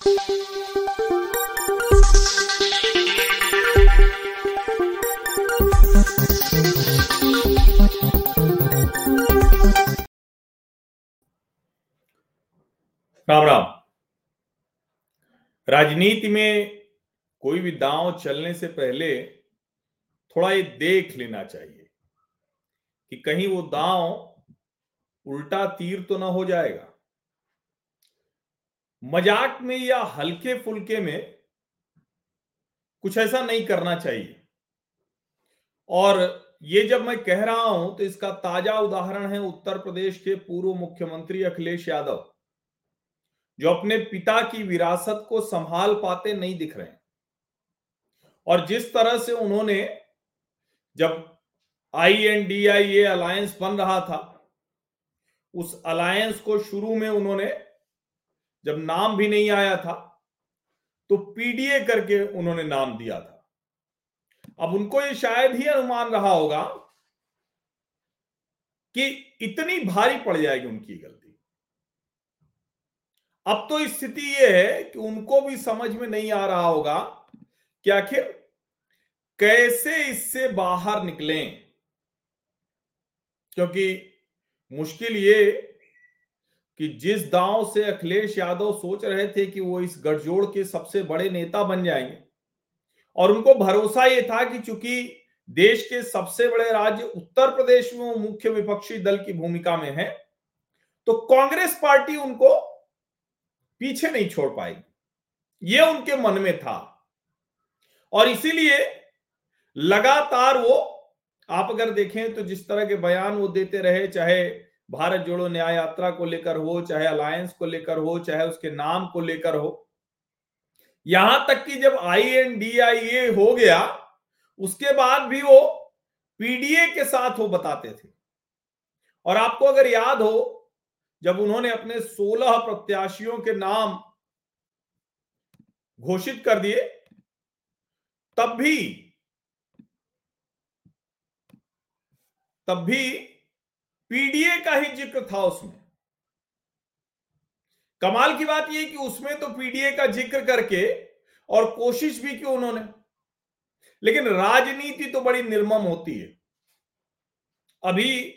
राम राम। राजनीति में कोई भी दांव चलने से पहले थोड़ा ये देख लेना चाहिए कि कहीं वो दांव उल्टा तीर तो ना हो जाएगा। मज़ाक में या हल्के फुल्के में कुछ ऐसा नहीं करना चाहिए। और ये जब मैं कह रहा हूँ तो इसका ताज़ा उदाहरण है उत्तर प्रदेश के पूर्व मुख्यमंत्री अखिलेश यादव, जो अपने पिता की विरासत को संभाल पाते नहीं दिख रहे हैं। और जिस तरह से उन्होंने जब I N D I A alliance बन रहा था, उस अलायंस को शुरू में उन्होंने जब नाम भी नहीं आया था तो पीडीए करके उन्होंने नाम दिया था। अब उनको ये शायद ही अनुमान रहा होगा कि इतनी भारी पड़ जाएगी उनकी गलती। अब तो स्थिति यह है कि उनको भी समझ में नहीं आ रहा होगा कि आखिर कैसे इससे बाहर निकलें। क्योंकि मुश्किल ये कि जिस दांव से अखिलेश यादव सोच रहे थे कि वो इस गठजोड़ के सबसे बड़े नेता बन जाएँगे, और उनको भरोसा ये था कि चूँकि देश के सबसे बड़े राज्य उत्तर प्रदेश में मुख्य विपक्षी दल की भूमिका में है तो कांग्रेस पार्टी उनको पीछे नहीं छोड़ पाएगी। ये उनके मन में था। और इसीलिए लगातार वो, आप अगर देखें तो जिस तरह के बयान वो देते रहे, चाहे भारत जोड़ो, न्याय यात्रा को लेकर हो, चाहे अलायंस को लेकर हो, चाहे उसके नाम को लेकर हो। यहाँ तक कि जब आई एन डी आई ए हो गया, उसके बाद भी वो पीडीए के साथ वो बताते थे। और आपको अगर याद हो, जब उन्होंने अपने 16 प्रत्याशियों के नाम घोषित कर दिए, तब भी तब भी पीडीए का ही ज़िक्र था उसमें। कमाल की बात यह कि उसमें तो पीडीए का ज़िक्र करके और कोशिश भी की उन्होंने। लेकिन राजनीति तो बड़ी निर्मम होती है। अभी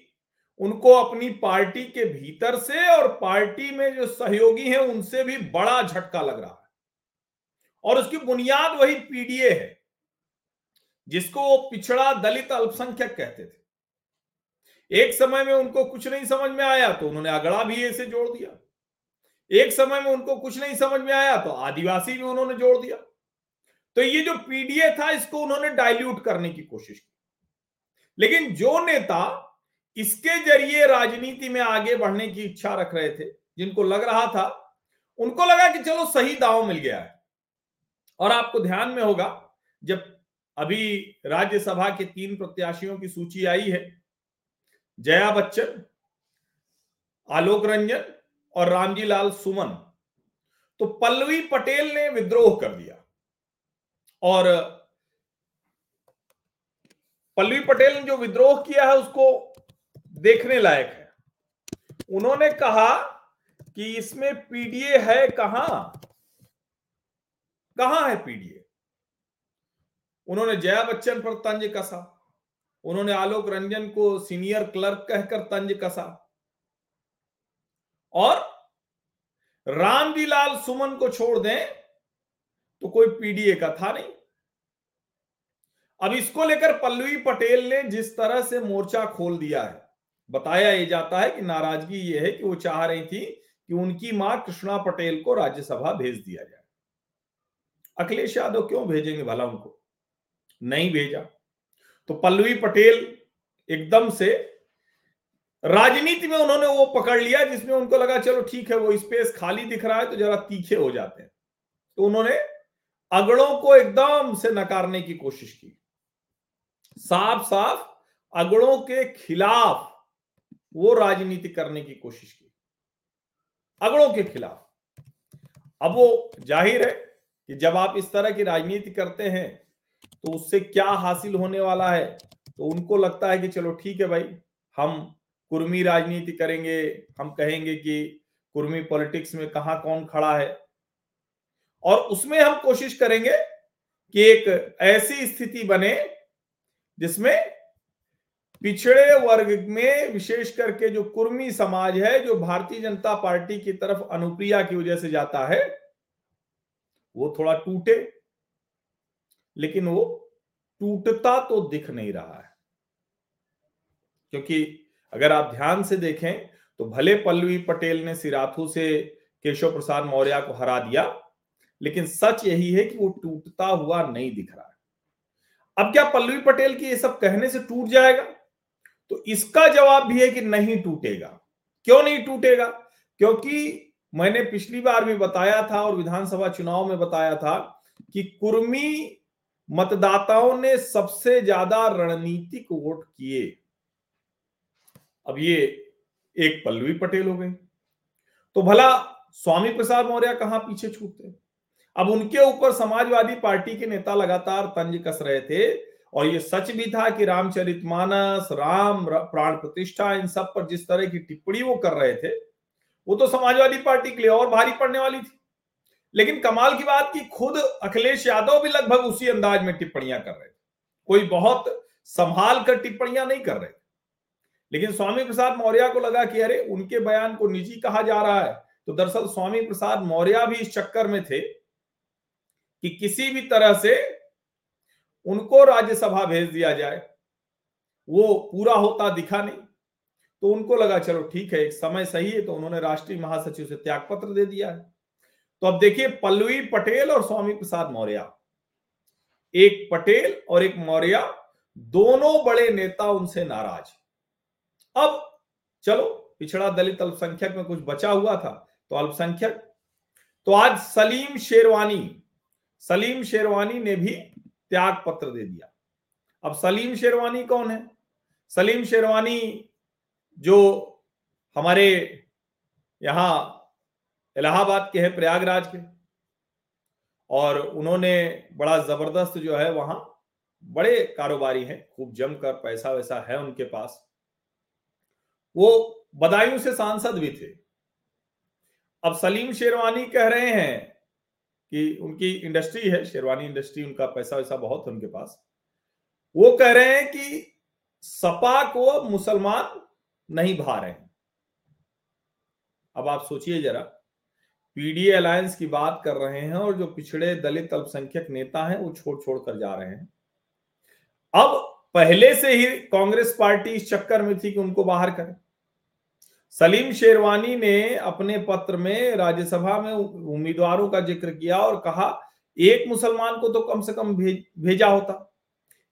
उनको अपनी पार्टी के भीतर से और पार्टी में जो सहयोगी हैं, उनसे भी बड़ा झटका लग रहा है। और उसकी बुनियाद वही पीडीए है, जिसको वो पिछड़ा दलित अल्पसंख्यक कहते थे। एक समय में उनको कुछ नहीं समझ में आया तो उन्होंने अगड़ा भी ऐसे जोड़ दिया। एक समय में उनको कुछ नहीं समझ में आया तो आदिवासी भी उन्होंने जोड़ दिया। तो ये जो पीडीए था, इसको उन्होंने डाइल्यूट करने की कोशिश की। लेकिन जो नेता इसके ज़रिए राजनीति में आगे बढ़ने की इच्छा रख रहे थे, जिनको लग रहा था, उनको लगा कि चलो सही दाव मिल गया है। और आपको ध्यान में होगा, जब अभी राज्यसभा के तीन प्रत्याशियों की सूची आई है जया बच्चन, आलोक रंजन और रामजी लाल सुमन। तो पल्लवी पटेल ने विद्रोह कर दिया। और पल्लवी पटेल ने जो विद्रोह किया है, उसको देखने लायक है। उन्होंने कहा कि इसमें पीडीए है कहाँ? कहाँ है पीडीए? उन्होंने जया बच्चन पर तंज कसा। उन्होंने आलोक रंजन को सीनियर क्लर्क कहकर तंज कसा। और रामजी लाल सुमन को छोड़ दें तो कोई पीडीए का था नहीं। अब इसको लेकर पल्लवी पटेल ने जिस तरह से मोर्चा खोल दिया है, बताया ये जाता है कि नाराज़गी ये है कि वो चाह रही थी कि उनकी माँ कृष्णा पटेल को राज्यसभा भेज दिया जाए। अखिलेश यादव क्यों भेजेंगे भला उनको? नहीं भेजा। तो पल्लवी पटेल एकदम से राजनीति में उन्होंने वो पकड़ लिया, जिसमें उनको लगा, चलो ठीक है, वो स्पेस खाली दिख रहा है तो जरा तीखे हो जाते हैं। तो उन्होंने अगड़ों को एकदम से नकारने की कोशिश की। साफ़ साफ़ अगड़ों के खिलाफ वो राजनीति करने की कोशिश की। अगड़ों के खिलाफ। अब वो ज़ाहिर है कि जब आप इस तरह की राजनीति करते हैं तो उससे क्या हासिल होने वाला है? तो उनको लगता है कि चलो ठीक है भाई, हम कुर्मी राजनीति करेंगे, हम कहेंगे कि कुर्मी पॉलिटिक्स में कहा कौन खड़ा है? और उसमें हम कोशिश करेंगे कि एक ऐसी स्थिति बने जिसमें पिछड़े वर्ग में विशेष करके जो कुर्मी समाज है, जो भारतीय जनता पार्टी की तरफ़ अनुप्रिया की वजह से जाता है, वो थोड़ा टूटे। लेकिन वो टूटता तो दिख नहीं रहा है। क्योंकि अगर आप ध्यान से देखें तो भले पल्लवी पटेल ने सिराथू से केशव प्रसाद मौर्य को हरा दिया, लेकिन सच यही है कि वो टूटता हुआ नहीं दिख रहा है। अब क्या पल्लवी पटेल की ये सब कहने से टूट जाएगा? तो इसका जवाब भी है कि नहीं टूटेगा। क्यों नहीं टूटेगा? क्योंकि मैंने पिछली बार भी बताया था और विधानसभा चुनाव में बताया था कि कुर्मी मतदाताओं ने सबसे ज़्यादा रणनीतिक वोट किए। अब ये एक पल्लवी पटेल हो गई तो भला स्वामी प्रसाद मौर्य कहाँ पीछे छूटते? अब उनके ऊपर समाजवादी पार्टी के नेता लगातार तंज कस रहे थे और ये सच भी था कि रामचरितमानस राम प्राण प्रतिष्ठा, इन सब पर जिस तरह की टिप्पणी वो कर रहे थे, वो तो समाजवादी पार्टी के लिए और भारी पड़ने वाली थी। लेकिन कमाल की बात की खुद अखिलेश यादव भी लगभग उसी अंदाज में टिप्पणियाँ कर रहे थे। कोई बहुत संभाल कर टिप्पणियाँ नहीं कर रहे लेकिन स्वामी प्रसाद मौर्य को लगा कि अरे, उनके बयान को निजी कहा जा रहा है। तो दरअसल स्वामी प्रसाद मौर्य भी इस चक्कर में थे कि किसी भी तरह से उनको राज्यसभा भेज दिया जाए। वो पूरा होता दिखा नहीं। तो उनको लगा, चलो ठीक है, एक समय सही है तो उन्होंने राष्ट्रीय महासचिव से त्याग पत्र दे दिया है। तो अब देखिए, पल्लवी पटेल और स्वामी प्रसाद मौर्य। एक पटेल और एक मौर्य, दोनों बड़े नेता उनसे नाराज़। अब चलो, पिछड़ा दलित अल्पसंख्यक में कुछ बचा हुआ था तो अल्पसंख्यक। तो आज सलीम शेरवानी सलीम शेरवानी ने भी त्याग पत्र दे दिया। अब सलीम शेरवानी कौन है? सलीम शेरवानी जो हमारे यहाँ इलाहाबाद के हैं, प्रयागराज के। और उन्होंने बड़ा ज़बरदस्त जो है, वहाँ बड़े कारोबारी हैं, खूब जमकर पैसा वैसा है उनके पास। वो बदायूं से सांसद भी थे। अब सलीम शेरवानी कह रहे हैं कि उनकी इंडस्ट्री है, शेरवानी इंडस्ट्री, उनका पैसा वैसा बहुत है उनके पास। वो कह रहे हैं कि सपा को मुसलमान नहीं भा रहे हैं। अब आप सोचिए जरा पीडीए अलायंस की बात कर रहे हैं और जो पिछड़े दलित अल्पसंख्यक नेता हैं वो छोड़ छोड़ कर जा रहे हैं। अब पहले से ही कांग्रेस पार्टी इस चक्कर में थी कि उनको बाहर करें। सलीम शेरवानी ने अपने पत्र में राज्यसभा में उम्मीदवारों का ज़िक्र किया और कहा एक मुसलमान को तो कम से कम भेज, भेजा होता।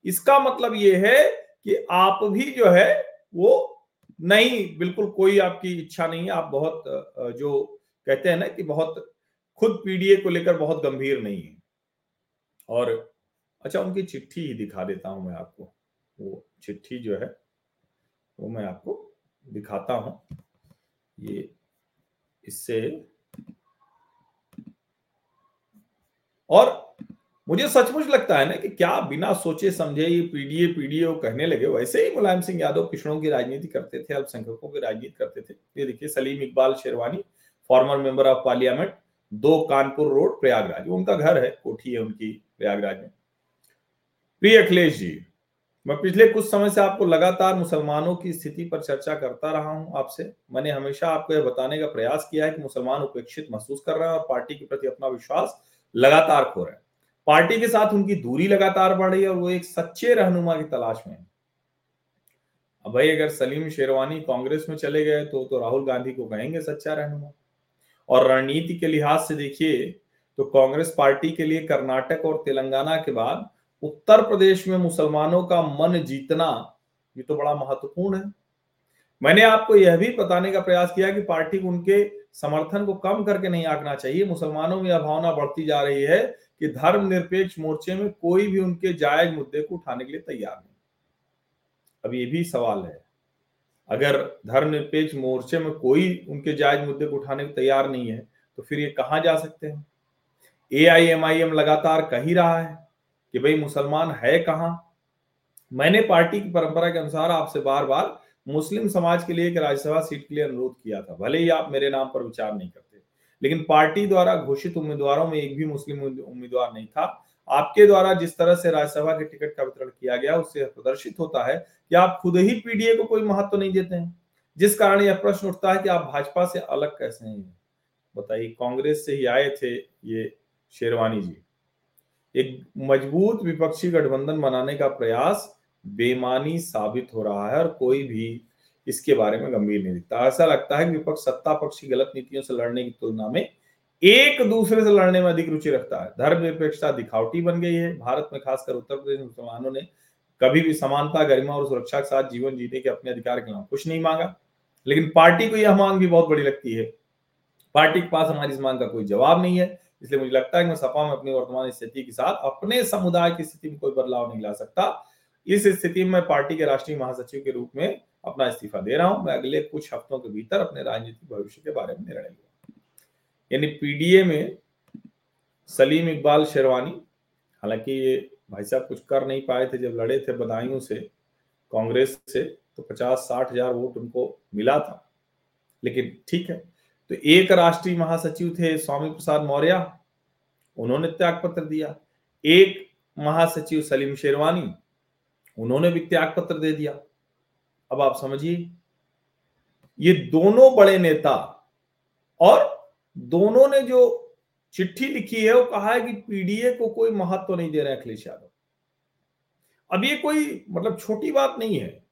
इसका मतलब यह है कि आप भी जो है वो नहीं बिल्कुल कोई आपकी इच्छा नहीं आप बहुत जो कहते हैं ना कि बहुत, खुद पीडीए को लेकर बहुत गंभीर नहीं है। और अच्छा उनकी चिट्ठी ही दिखा देता हूँ मैं आपको। वो चिट्ठी जो है, वो मैं आपको दिखाता हूँ। ये, इससे और मुझे सचमुच लगता है ना कि क्या बिना सोचे समझे ये पीडीए पीडीए कहने लगे। वैसे ही मुलायम सिंह यादव पिछड़ों की राजनीति करते थे, अल्पसंख्यकों की राजनीति करते थे। ये देखिए, Salim Iqbal Sherwani former member of parliament दो कानपुर रोड, प्रयागराज। उनका घर है, कोठी है उनकी, प्रयागराज में। प्रिय अखिलेश जी, मैं पिछले कुछ समय से आपको लगातार मुसलमानों की स्थिति पर चर्चा करता रहा हूँ आपसे। मैंने हमेशा आपको यह बताने का प्रयास किया है कि मुसलमान उपेक्षित महसूस कर रहे हैं और पार्टी के प्रति अपना विश्वास लगातार खो रहे हैं। पार्टी के साथ उनकी दूरी लगातार बढ़ रही है और वो एक सच्चे रहनुमा की तलाश में है। भाई, अगर सलीम शेरवानी कांग्रेस में चले गए तो तो राहुल गांधी को कहेंगे सच्चा रहनुमा। और रणनीति के लिहाज से देखिए तो कांग्रेस पार्टी के लिए कर्नाटक और तेलंगाना के बाद उत्तर प्रदेश में मुसलमानों का मन जीतना, ये तो बड़ा महत्वपूर्ण है। मैंने आपको यह भी बताने का प्रयास किया कि पार्टी को उनके समर्थन को कम करके नहीं आंकना चाहिए। मुसलमानों में यह भावना बढ़ती जा रही है कि धर्म निरपेक्ष मोर्चे में कोई भी उनके जायज़ मुद्दे को उठाने के लिए तैयार नहीं। अब ये भी सवाल है। अगर धर्म निरपेक्ष मोर्चे में कोई उनके जायज़ मुद्दे को उठाने को तैयार नहीं है तो फिर ये कहाँ जा सकते हैं? ए आई एम आई एम लगातार कह ही रहा है कि भाई मुसलमान है कहाँ? मैंने पार्टी की परंपरा के अनुसार आपसे बार बार मुस्लिम समाज के लिए एक राज्यसभा सीट के लिए अनुरोध किया था, भले ही आप मेरे नाम पर विचार नहीं करते। लेकिन पार्टी द्वारा घोषित उम्मीदवारों में एक भी मुस्लिम उम्मीदवार नहीं था। आपके द्वारा जिस तरह से राज्यसभा के टिकट का वितरण किया गया, उससे प्रदर्शित होता है कि आप खुद ही पीडीए को कोई महत्व तो नहीं देते हैं। जिस कारण यह प्रश्न उठता है कि आप भाजपा से अलग कैसे हैं? बताइए, कांग्रेस से ही आए थे ये शेरवानी जी। एक मज़बूत विपक्षी गठबंधन बनाने का प्रयास बेमानी साबित हो रहा है और कोई भी इसके बारे में गंभीर नहीं दिखता। ऐसा लगता है कि विपक्ष सत्ता पक्ष की गलत नीतियों से लड़ने की तुलना में एक दूसरे से लड़ने में अधिक रुचि रखता है। धर्म निरपेक्षता दिखावटी बन गई है। भारत में खासकर उत्तर प्रदेश मुसलमानों ने कभी भी समानता, गरिमा और सुरक्षा के साथ जीवन जीने के अपने अधिकार के नाम कुछ नहीं मांगा। लेकिन पार्टी को यह मांग भी बहुत बड़ी लगती है। पार्टी के पास हमारी इस मांग का कोई जवाब नहीं है। इसलिए मुझे लगता है कि मैं सपा में अपनी वर्तमान स्थिति के साथ अपने समुदाय की स्थिति में कोई बदलाव नहीं ला सकता। इस स्थिति में पार्टी के राष्ट्रीय महासचिव के रूप में अपना इस्तीफा दे रहा हूँ। मैं अगले कुछ हफ्तों के भीतर अपने राजनीतिक भविष्य के बारे में निर्णय लूँगा। यानी पीडीए में सलीम इकबाल शेरवानी, हालाँकि ये भाई साहब कुछ कर नहीं पाए थे, जब लड़े थे बदायूं से, कांग्रेस से तो पचास साठ हज़ार वोट उनको मिला था। लेकिन ठीक है तो एक राष्ट्रीय महासचिव थे स्वामी प्रसाद मौर्य, उन्होंने त्याग पत्र दिया। एक महासचिव सलीम शेरवानी, उन्होंने भी त्याग पत्र दे दिया। अब आप समझिए, ये दोनों बड़े नेता और दोनों ने जो चिट्ठी लिखी है, वो कहा है कि पीडीए को कोई महत्व तो नहीं दे रहे अखिलेश यादव। अब ये कोई मतलब छोटी बात नहीं है।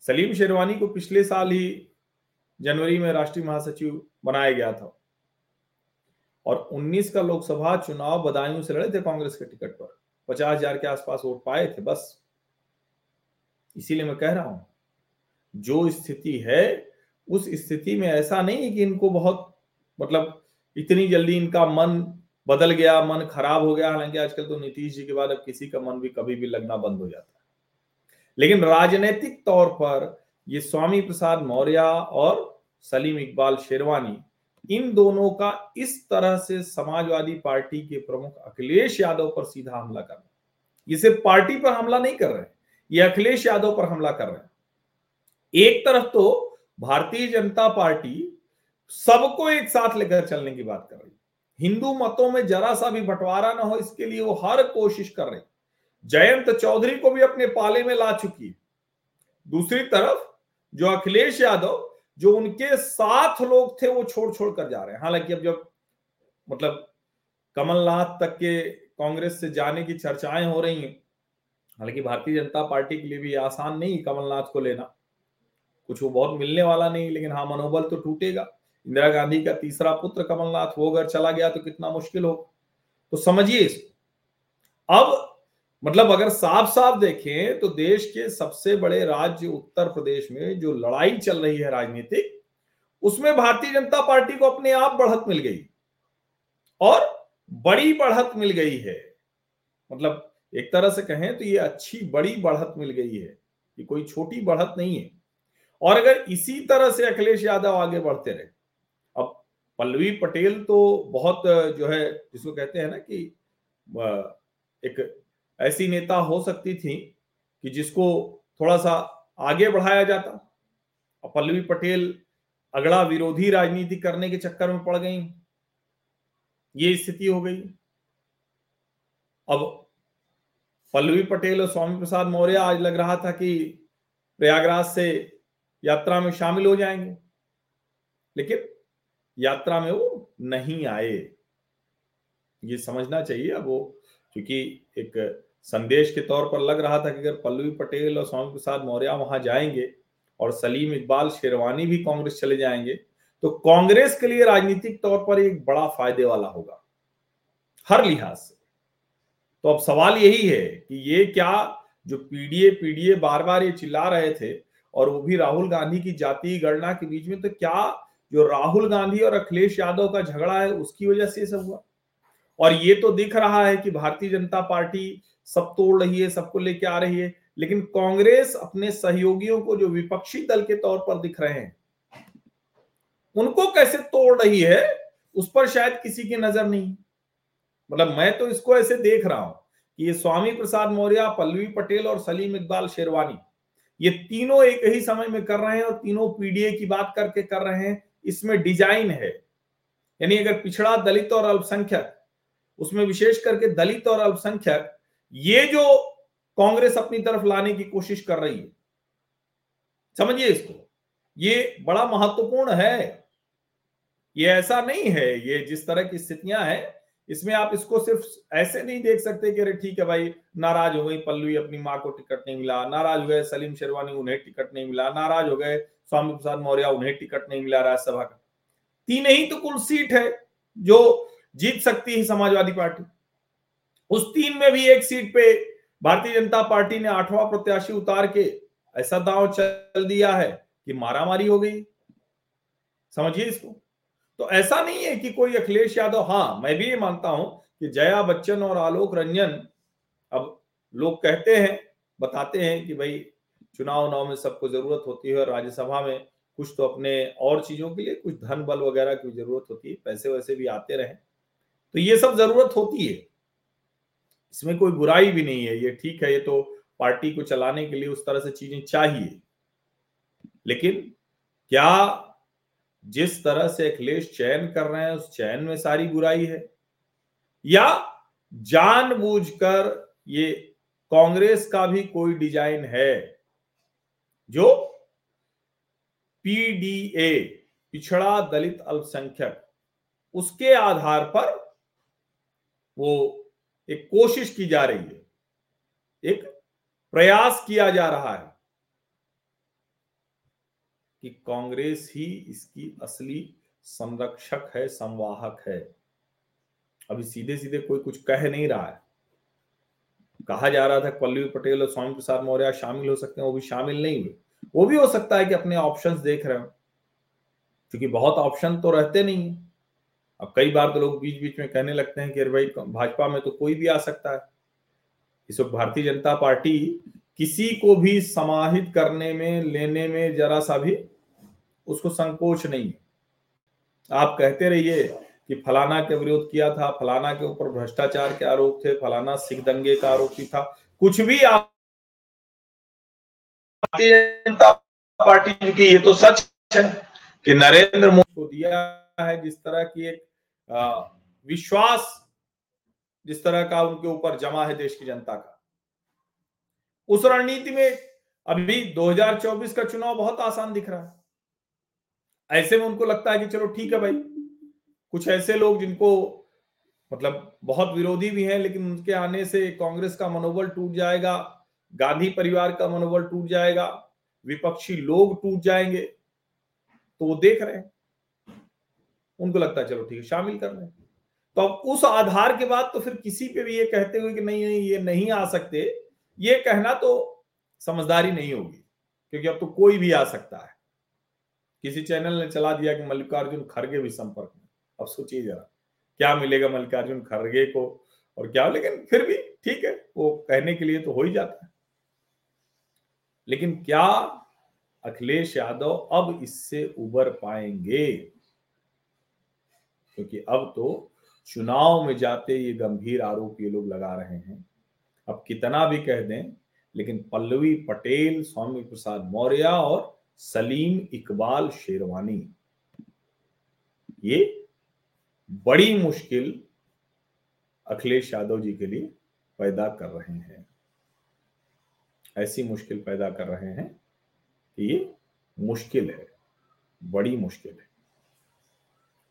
सलीम शेरवानी को पिछले साल ही जनवरी में राष्ट्रीय महासचिव बनाया गया था। और 19 का लोकसभा चुनाव बदायूं से लड़े थे कांग्रेस के टिकट पर। पचास हज़ार के आसपास वोट पाए थे, बस। इसीलिए मैं कह रहा हूँ, जो स्थिति है, उस स्थिति में ऐसा नहीं है कि इनको बहुत मतलब इतनी जल्दी इनका मन बदल गया, मन खराब हो गया। हालाँकि आजकल तो नीतीश जी के बाद अब किसी का मन भी कभी भी लगना बंद हो जाता है। लेकिन राजनीतिक तौर पर ये स्वामी प्रसाद मौर्य और सलीम इकबाल शेरवानी, इन दोनों का इस तरह से समाजवादी पार्टी के प्रमुख अखिलेश यादव पर सीधा हमला कर करना ये सिर्फ़ पार्टी पर हमला नहीं कर रहे ये अखिलेश यादव पर हमला कर रहे हैं। एक तरफ़ तो भारतीय जनता पार्टी सबको एक साथ लेकर चलने की बात कर रही हिंदू मतों में जरा सा भी बंटवारा ना हो, इसके लिए वो हर कोशिश कर रही जयंत चौधरी को भी अपने पाले में ला चुकी है। दूसरी तरफ़ जो अखिलेश यादव, जो उनके साथ लोग थे, वो छोड़ छोड़ कर जा रहे हैं। हालाँकि अब जब मतलब कमलनाथ तक के कांग्रेस से जाने की चर्चाएँ हो रही हैं, हालाँकि भारतीय जनता पार्टी के लिए भी आसान नहीं कमलनाथ को लेना। कुछ वो बहुत मिलने वाला नहीं, लेकिन हाँ मनोबल तो टूटेगा। इंदिरा गांधी का तीसरा पुत्र कमलनाथ वो अगर चला गया तो कितना मुश्किल हो। तो समझिए इसको अब मतलब अगर साफ़ साफ़ देखें तो देश के सबसे बड़े राज्य उत्तर प्रदेश में जो लड़ाई चल रही है राजनीतिक, उसमें भारतीय जनता पार्टी को अपने आप बढ़त मिल गई। और बड़ी बढ़त मिल गई है। मतलब एक तरह से कहें तो ये अच्छी बड़ी बढ़त मिल गई है। ये कोई छोटी बढ़त नहीं है। और अगर इसी तरह से अखिलेश यादव आगे बढ़ते रहे पल्लवी पटेल तो बहुत, जो है, जिसको कहते हैं ना कि एक ऐसी नेता हो सकती थी कि जिसको थोड़ा सा आगे बढ़ाया जाता। और पल्लवी पटेल अगड़ा विरोधी राजनीति करने के चक्कर में पड़ गई। ये स्थिति हो गई। अब पल्लवी पटेल और स्वामी प्रसाद मौर्य आज लग रहा था कि प्रयागराज से यात्रा में शामिल हो जाएँगे। लेकिन यात्रा में वो नहीं आए। ये समझना चाहिए अब वो, क्योंकि एक संदेश के तौर पर लग रहा था कि अगर पल्लवी पटेल और स्वामी प्रसाद मौर्य वहाँ जाएँगे और सलीम इकबाल शेरवानी भी कांग्रेस चले जाएँगे तो कांग्रेस के लिए राजनीतिक तौर पर एक बड़ा फ़ायदे वाला होगा, हर लिहाज से। तो अब सवाल यही है कि ये क्या जो पीडीए पीडीए बार बार ये चिल्ला रहे थे और वो भी राहुल गांधी की जातीय गणना के बीच में तो क्या जो राहुल गांधी और अखिलेश यादव का झगड़ा है, उसकी वजह से सब हुआ। और ये तो दिख रहा है कि भारतीय जनता पार्टी सब तोड़ रही है, सबको लेके आ रही है, लेकिन कांग्रेस अपने सहयोगियों को, जो विपक्षी दल के तौर पर दिख रहे हैं, उनको कैसे तोड़ रही है, उस पर शायद किसी की नज़र नहीं। मतलब मैं तो इसको ऐसे देख रहा हूँ कि ये स्वामी प्रसाद मौर्य, पल्लवी पटेल और सलीम इकबाल शेरवानी, ये तीनों एक ही समय में कर रहे हैं और तीनों पीडीए की बात करके कर रहे हैं इसमें डिज़ाइन है। यानी अगर पिछड़ा दलित और अल्पसंख्यक, उसमें विशेष करके दलित और अल्पसंख्यक, ये जो कांग्रेस अपनी तरफ़ लाने की कोशिश कर रही है, समझिए इसको, ये बड़ा महत्वपूर्ण है। ये ऐसा नहीं है, ये जिस तरह की स्थितियाँ हैं, इसमें आप इसको सिर्फ़ ऐसे नहीं देख सकते कि अरे ठीक है भाई, नाराज़ हो गई पल्लवी अपनी माँ को टिकट नहीं मिला, नाराज़ हो गए, सलीम शेरवानी उन्हें टिकट नहीं मिला, नाराज़ हो गए स्वामी प्रसाद मौर्य, उन्हें टिकट नहीं मिला राज्यसभा का। तीन ही तो कुल सीट है जो जीत सकती है समाजवादी पार्टी। उस तीन में भी एक सीट पे भारतीय जनता पार्टी ने आठवां प्रत्याशी उतार के ऐसा दांव चल दिया है कि मारामारी हो गई। समझिए इसको। तो ऐसा नहीं है कि कोई अखिलेश यादव हाँ मैं भी ये मानता हूँ कि जया बच्चन और आलोक रंजन अब लोग कहते हैं, बताते हैं कि भाई चुनाव उनाव में सबको ज़रूरत होती है और राज्यसभा में कुछ तो अपने और चीज़ों के लिए, कुछ धन बल वगैरह की ज़रूरत होती है, पैसे वैसे भी आते रहे। तो ये सब ज़रूरत होती है। इसमें कोई बुराई भी नहीं है, ये ठीक है, ये तो पार्टी को चलाने के लिए उस तरह से चीज़ें चाहिए। लेकिन क्या जिस तरह से अखिलेश चयन कर रहे हैं, उस चयन में सारी बुराई है? या जानबूझकर ये कांग्रेस का भी कोई डिज़ाइन है? जो पीडीए, पिछड़ा दलित अल्पसंख्यक, उसके आधार पर वो एक कोशिश की जा रही है, एक प्रयास किया जा रहा है कि कांग्रेस ही इसकी असली संरक्षक है, संवाहक है। अभी सीधे सीधे कोई कुछ कह नहीं रहा है। कहा जा रहा था पल्लवी पटेल और स्वामी प्रसाद मौर्य शामिल हो सकते हैं, वो भी शामिल नहीं हुए। वो भी हो सकता है कि अपने ऑप्शंस देख रहे हो, क्योंकि बहुत ऑप्शन तो रहते नहीं है। अब कई बार तो लोग बीच बीच में कहने लगते हैं कि अरे भाई, भाजपा में तो कोई भी आ सकता है। इस वक्त भारतीय जनता पार्टी किसी को भी समाहित करने में, लेने में जरा सा भी उसको संकोच नहीं आप कहते रहिए कि फलाना के विरोध किया था, फलाना के ऊपर भ्रष्टाचार के आरोप थे, फलाना सिख दंगे का आरोपी था। कुछ भी आप भारतीय जनता पार्टी की ये तो सच है कि नरेंद्र मोदी को दिया है जिस तरह की एक विश्वास, जिस तरह का उनके ऊपर जमा है देश की जनता का। उस रणनीति में अभी 2024 का चुनाव बहुत आसान दिख रहा है। ऐसे में उनको लगता है कि चलो ठीक है भाई कुछ ऐसे लोग जिनको मतलब बहुत विरोधी भी हैं, लेकिन उनके आने से कांग्रेस का मनोबल टूट जाएगा, गांधी परिवार का मनोबल टूट जाएगा, विपक्षी लोग टूट जाएँगे तो वो देख रहे हैं। उनको लगता है, चलो ठीक है, शामिल कर रहे हैं तो अब उस आधार के बाद तो फिर किसी पे भी ये कहते हुए कि नहीं नहीं, ये नहीं आ सकते, ये कहना तो समझदारी नहीं होगी, क्योंकि अब तो कोई भी आ सकता है। किसी चैनल ने चला दिया कि मल्लिकार्जुन खड़गे भी संपर्क अब सोचिए जरा क्या मिलेगा मल्लिकार्जुन खड़गे को और क्या, लेकिन फिर भी ठीक है, वो कहने के लिए तो हो ही जाता है। लेकिन क्या अखिलेश यादव अब इससे उबर पाएँगे? क्योंकि अब तो चुनाव में जाते ये गंभीर आरोप ये लोग लगा रहे हैं। अब कितना भी कह दें, लेकिन पल्लवी पटेल, स्वामी प्रसाद मौर्य और सलीम इकबाल शेरवानी, ये बड़ी मुश्किल अखिलेश यादव जी के लिए पैदा कर रहे हैं। ऐसी मुश्किल पैदा कर रहे हैं कि ये मुश्किल है, बड़ी मुश्किल है।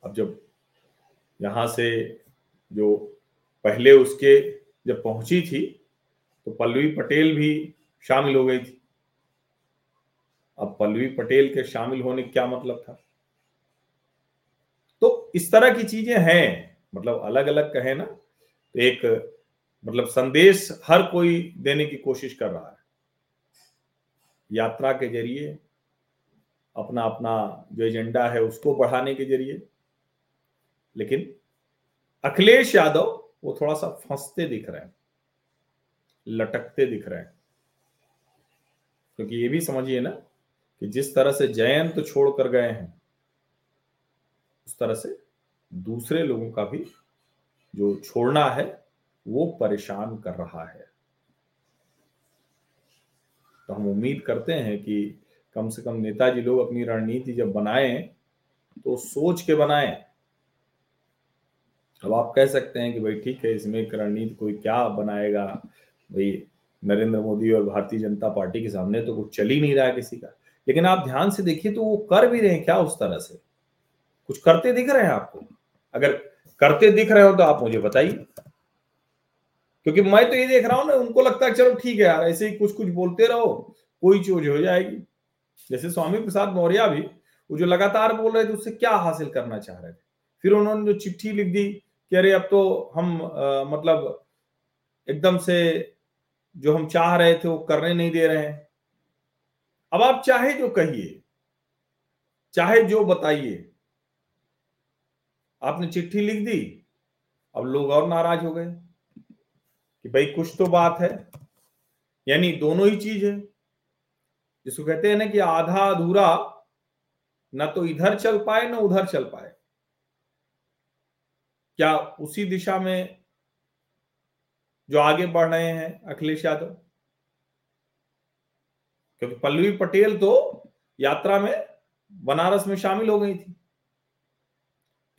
अब जब यहाँ से जो पहले उसके जब पहुँची थी तो पल्लवी पटेल भी शामिल हो गई थी। अब पल्लवी पटेल के शामिल होने क्या मतलब था? इस तरह की चीज़ें हैं। मतलब अलग अलग कहे ना तो एक मतलब संदेश हर कोई देने की कोशिश कर रहा है। यात्रा के ज़रिए अपना अपना जो एजेंडा है उसको बढ़ाने के ज़रिए। लेकिन अखिलेश यादव, वो थोड़ा सा फंसते दिख रहे हैं। लटकते दिख रहे हैं। क्योंकि ये भी समझिए ना कि जिस तरह से जयंत तो गए हैं उस तरह से दूसरे लोगों का भी जो छोड़ना है, वो परेशान कर रहा है। तो हम उम्मीद करते हैं कि कम से कम नेताजी लोग अपनी रणनीति जब बनाएँ तो सोच के बनाएँ। अब आप कह सकते हैं कि भाई ठीक है, इसमें एक रणनीति कोई क्या बनाएगा? भाई नरेंद्र मोदी और भारतीय जनता पार्टी के सामने तो कुछ चल ही नहीं रहा है किसी का। लेकिन आप ध्यान से देखिए तो वो कर भी रहे हैं क्या उस तरह से? कुछ करते दिख रहे हैं आपको? अगर करते दिख रहे हो तो आप मुझे बताइए। क्योंकि मैं तो ये देख रहा हूँ ना उनको लगता है चलो ठीक है यार ऐसे ही कुछ कुछ बोलते रहो कोई चीज़ हो जाएगी। जैसे स्वामी प्रसाद मौर्य भी वो जो लगातार बोल रहे थे उससे क्या हासिल करना चाह रहे थे? फिर उन्होंने जो चिट्ठी लिख दी कि अरे अब तो हम आ, मतलब एकदम से जो हम चाह रहे थे वो करने नहीं दे रहे हैं। अब आप चाहे जो कहिए चाहे जो बताइए आपने चिट्ठी लिख दी? अब लोग और नाराज़ हो गए कि भाई कुछ तो बात है। यानी दोनों ही चीज़ है। जिसको कहते हैं ना कि आधा अधूरा न तो इधर चल पाए, न उधर चल पाए। क्या उसी दिशा में जो आगे बढ़ रहे हैं अखिलेश यादव? क्योंकि पल्लवी पटेल तो यात्रा में बनारस में शामिल हो गई थी।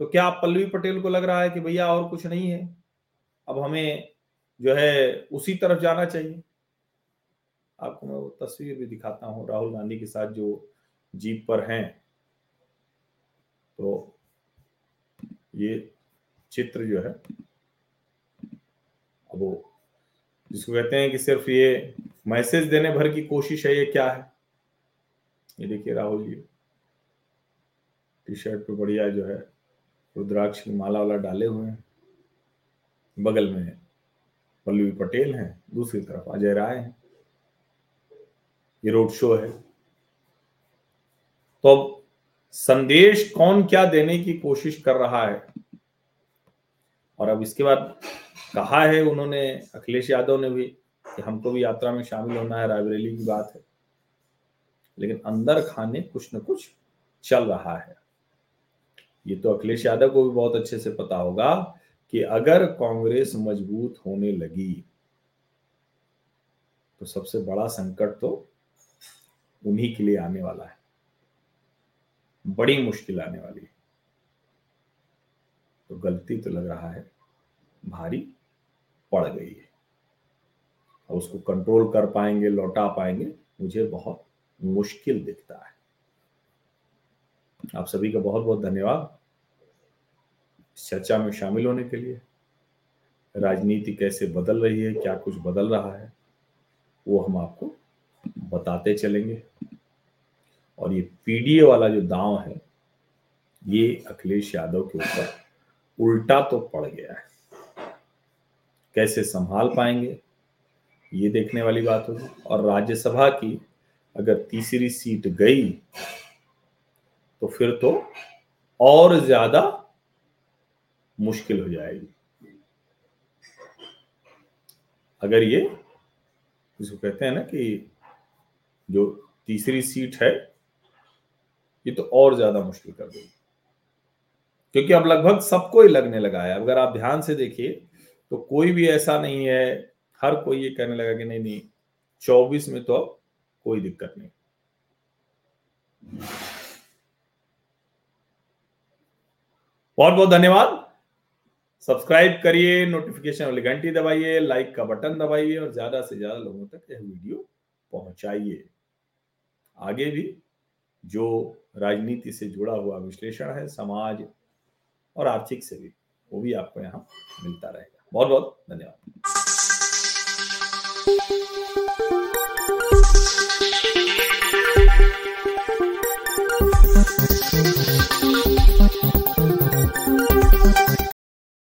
तो क्या पल्लवी पटेल को लग रहा है कि भैया और कुछ नहीं है? अब हमें जो है उसी तरफ़ जाना चाहिए। आपको मैं वो तस्वीर भी दिखाता हूँ राहुल गांधी के साथ जो जीप पर हैं। तो ये चित्र जो है, अब वो जिसको कहते हैं कि सिर्फ़ ये मैसेज देने भर की कोशिश है, ये क्या है? ये देखिए राहुल जी टी शर्ट पे बढ़िया जो है रुद्राक्ष की माला वाला डाले हुए हैं। बगल में पल्लवी पटेल हैं, दूसरी तरफ़ अजय राय हैं। ये रोड शो है। तो अब संदेश कौन क्या देने की कोशिश कर रहा है? और अब इसके बाद कहा है उन्होंने, अखिलेश यादव ने भी, कि हमको भी यात्रा में शामिल होना है, रायबरेली की बात है। लेकिन अंदर खाने कुछ न कुछ चल रहा है। ये तो अखिलेश यादव को भी बहुत अच्छे से पता होगा कि अगर कांग्रेस मज़बूत होने लगी तो सबसे बड़ा संकट तो उन्हीं के लिए आने वाला है। बड़ी मुश्किल आने वाली है। तो गलती तो लग रहा है, भारी पड़ गई है। और उसको कंट्रोल कर पाएँगे, लौटा पाएँगे, मुझे बहुत मुश्किल दिखता है। आप सभी का बहुत बहुत धन्यवाद। चर्चा में शामिल होने के लिए। राजनीति कैसे बदल रही है, क्या कुछ बदल रहा है, वो हम आपको बताते चलेंगे। और ये पीडीए वाला जो दांव है, ये अखिलेश यादव के ऊपर उल्टा तो पड़ गया है। कैसे संभाल पाएँगे, ये देखने वाली बात होगी। और राज्यसभा की अगर तीसरी सीट गई तो फिर तो और ज़्यादा मुश्किल हो जाएगी। अगर ये, जिसको कहते हैं ना कि जो तीसरी सीट है, ये तो और ज़्यादा मुश्किल कर देगी। क्योंकि अब लगभग सबको ही लगने लगा है। अगर आप ध्यान से देखिए तो कोई भी ऐसा नहीं है, हर कोई ये कहने लगा कि नहीं नहीं, चौबीस में तो अब कोई दिक्कत नहीं। बहुत बहुत धन्यवाद। सब्सक्राइब करिए नोटिफिकेशन वाली घंटी दबाइए लाइक का बटन दबाइए और ज़्यादा से ज़्यादा लोगों तक यह वीडियो पहुंचाइए। आगे भी जो राजनीति से जुड़ा हुआ विश्लेषण है, समाज और आर्थिक से भी, वो भी आपको यहाँ मिलता रहेगा। बहुत बहुत धन्यवाद।